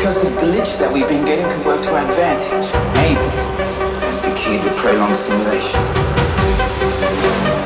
Because the glitch that we've been getting could work to our advantage. Maybe. That's the key to prolonged simulation.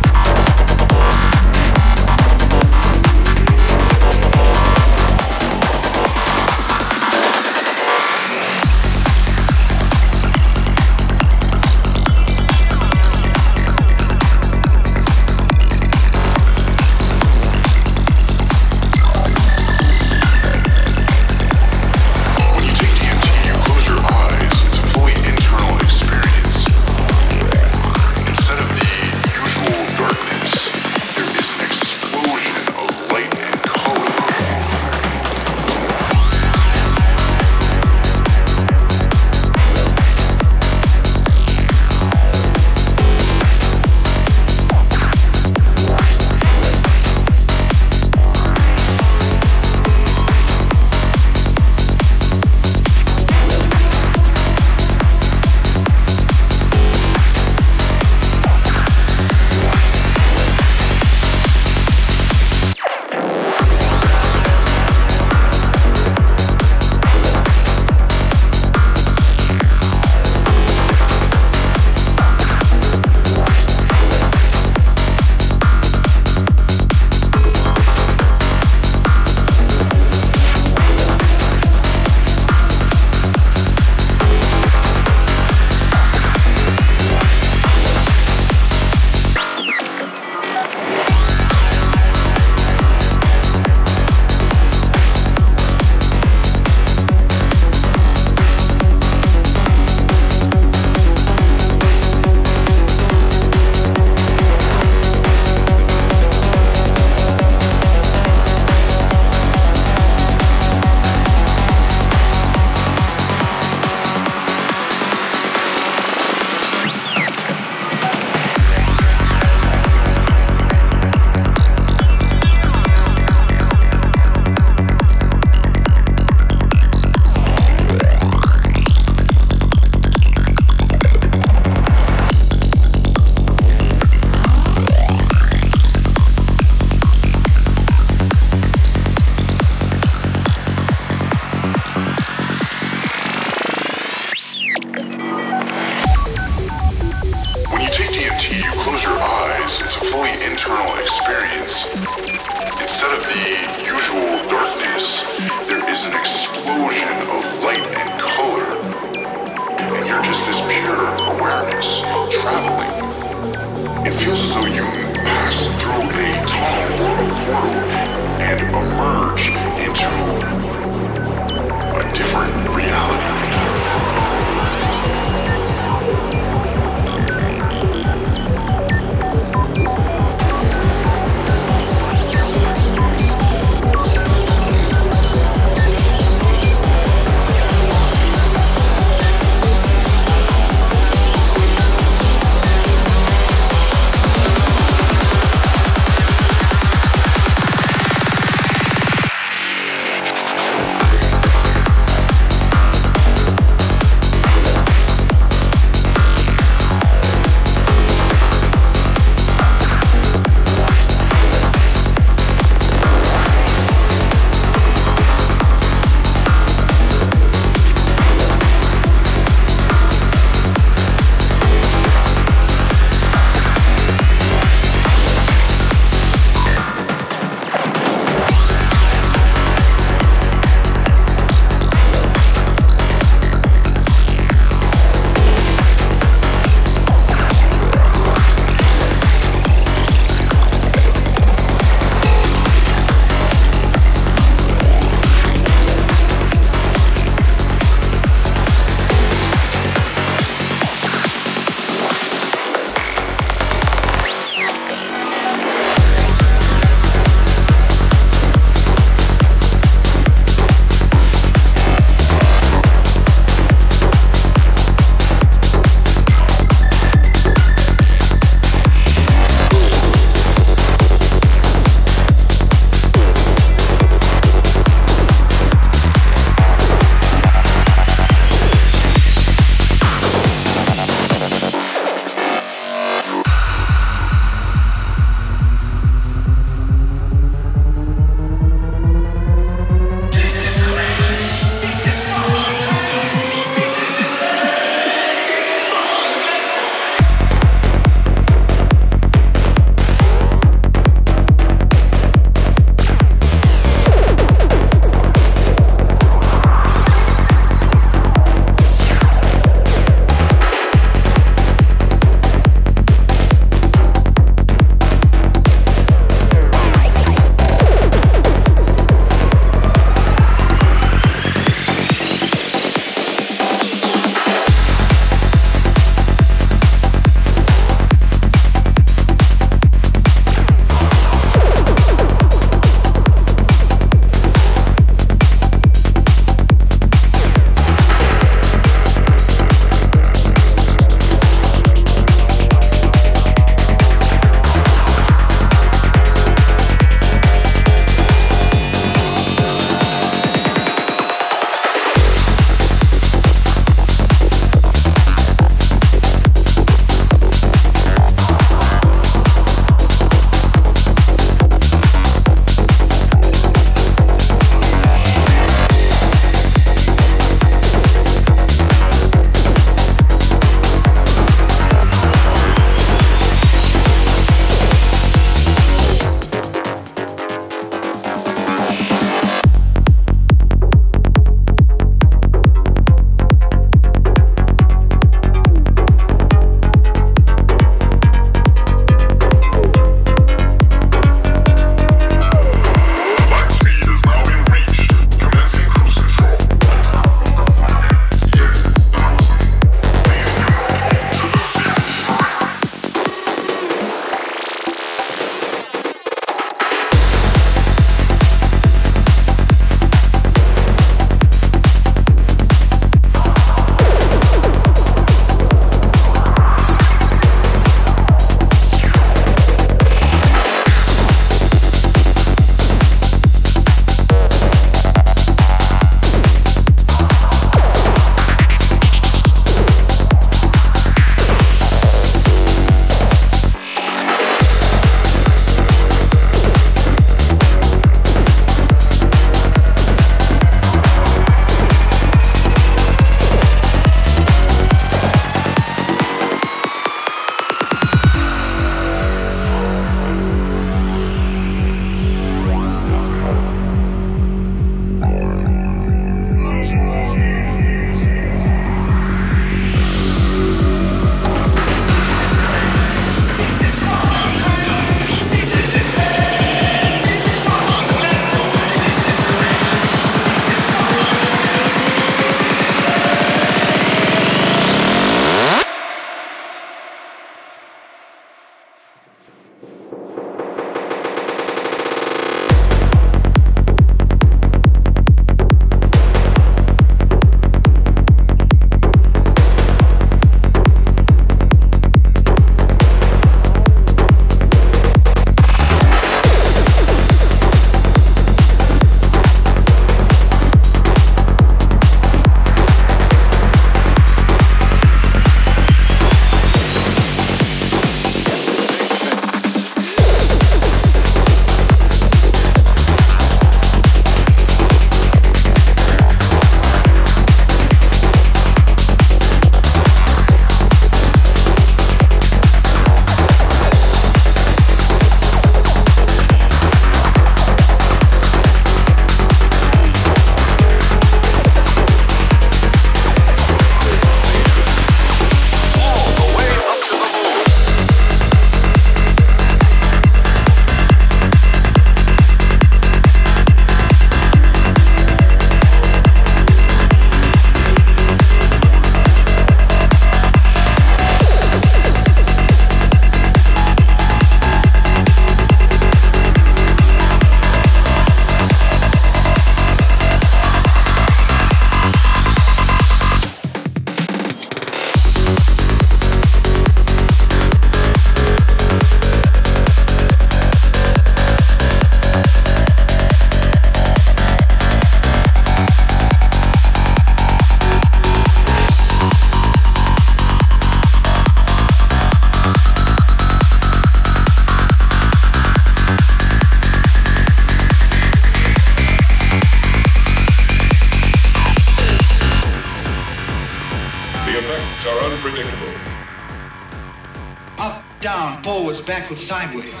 Sideways.